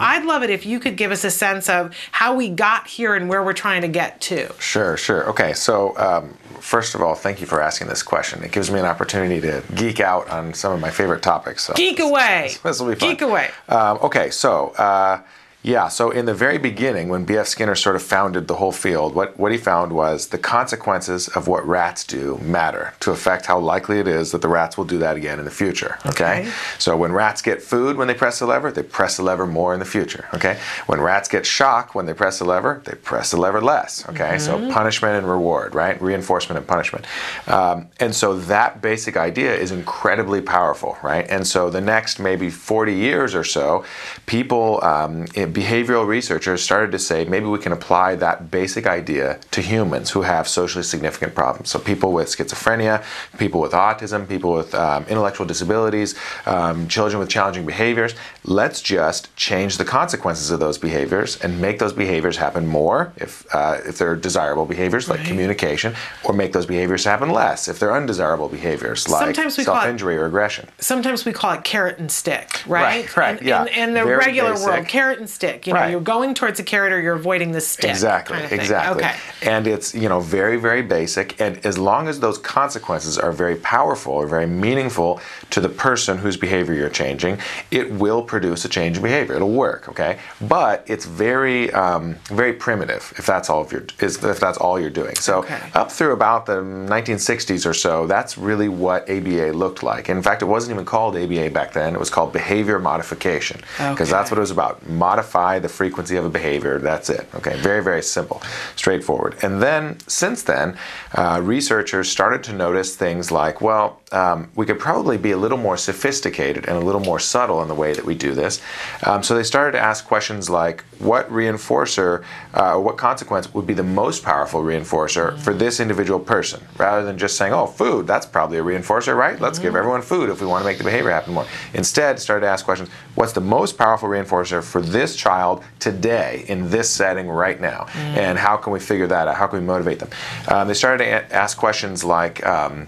I'd love it if you could give us a sense of how we got here and where we're trying to get to. Sure, sure. Okay, so um, first of all, thank you for asking this question. It gives me an opportunity to geek out on some of my favorite topics. So Geek away. This, this will be fun. Geek away. Um, okay, so. Uh, yeah, so in the very beginning, when B.F. Skinner sort of founded the whole field, what, what he found was the consequences of what rats do matter to affect how likely it is that the rats will do that again in the future. Okay? Okay. So when rats get food when they press the lever, they press the lever more in the future. Okay? When rats get shock when they press the lever, they press the lever less. Okay? So punishment and reward, right? Reinforcement and punishment. Um, and so that basic idea is incredibly powerful, right? And so the next maybe 40 years or so, people, um, in- behavioral researchers started to say maybe we can apply that basic idea to humans who have socially significant problems. So people with schizophrenia, people with autism, people with um, intellectual disabilities, um, children with challenging behaviors. Let's just change the consequences of those behaviors and make those behaviors happen more if uh, if they're desirable behaviors like Right. communication, or make those behaviors happen less if they're undesirable behaviors like Sometimes we call it- self-injury or aggression. Sometimes we call it carrot and stick, right? Right, right, In, yeah. in, in the Very regular basic. world, carrot and stick. You know, Right. you're going towards a carrot or you're avoiding the stick. Exactly, kind of exactly. Okay. And it's, you know, very, very basic. And as long as those consequences are very powerful or very meaningful to the person whose behavior you're changing, it will produce a change in behavior. It'll work, okay? But it's very, um, very primitive if that's all of your, if that's all you're doing. So Okay. up through about the 1960s or so, that's really what ABA looked like. In fact, it wasn't even called ABA back then. It was called behavior modification because Okay. that's what it was about. Modify the frequency of a behavior. That's it. Okay, very, very simple, straightforward. And then, since then, uh, researchers started to notice things like, well, um, we could probably be a little more sophisticated and a little more subtle in the way that we do this. Um, so they started to ask questions like, what reinforcer, uh, what consequence would be the most powerful reinforcer for this individual person, rather than just saying, oh, food, that's probably a reinforcer, right? Let's give everyone food if we want to make the behavior happen more. Instead, started to ask questions, what's the most powerful reinforcer for this child today in this setting right now? And how can we figure that out? How can we motivate them? Um, they started to a- ask questions like, um,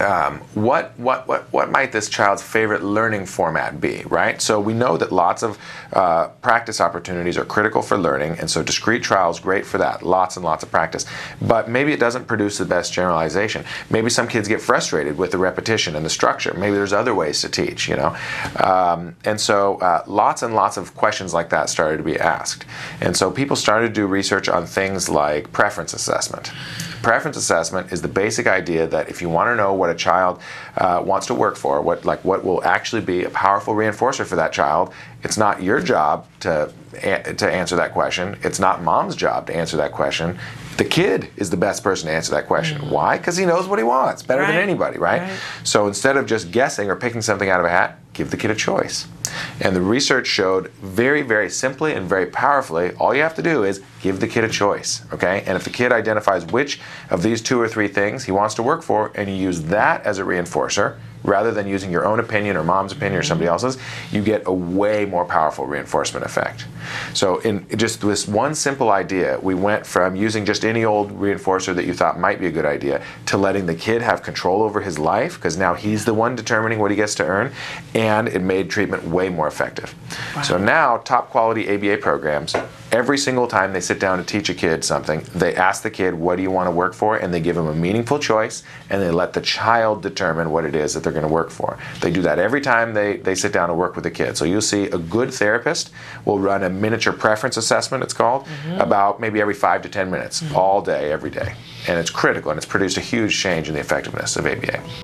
um, what, what, what, what might this child's favorite learning format be, right? So we know that lots of uh, practice opportunities are critical for learning, and so discrete trials great for that, lots and lots of practice. But maybe it doesn't produce the best generalization. Maybe some kids get frustrated with the repetition and the structure. Maybe there's other ways to teach, you know? Um, and so uh, lots and lots of questions like that started to be asked. And so people started to do research on things like preference assessment. Preference assessment is the basic idea that if you want to know what a child uh, wants to work for, what like what will actually be a powerful reinforcer for that child, it's not your job to a- to answer that question. It's not mom's job to answer that question. The kid is the best person to answer that question. Why? Because he knows what he wants better than anybody, right? Right. So instead of just guessing or picking something out of a hat, give the kid a choice. And the research showed very, very simply and very powerfully, all you have to do is give the kid a choice, okay? And if the kid identifies which of these two or three things he wants to work for, and you use that as a reinforcer, rather than using your own opinion or mom's opinion or somebody mm-hmm. else's, you get a way more powerful reinforcement effect. So, in just this one simple idea, we went from using just any old reinforcer that you thought might be a good idea to letting the kid have control over his life because now he's the one determining what he gets to earn, and it made treatment way more effective. So now, top quality ABA programs. Every single time they sit down to teach a kid something, they ask the kid, What do you want to work for? And they give them a meaningful choice and they let the child determine what it is that they're going to work for. They do that every time they, they sit down to work with a kid. So you'll see a good therapist will run a miniature preference assessment, it's called, mm-hmm. about maybe every five to 10 minutes, mm-hmm. all day, every day. And it's critical and it's produced a huge change in the effectiveness of ABA.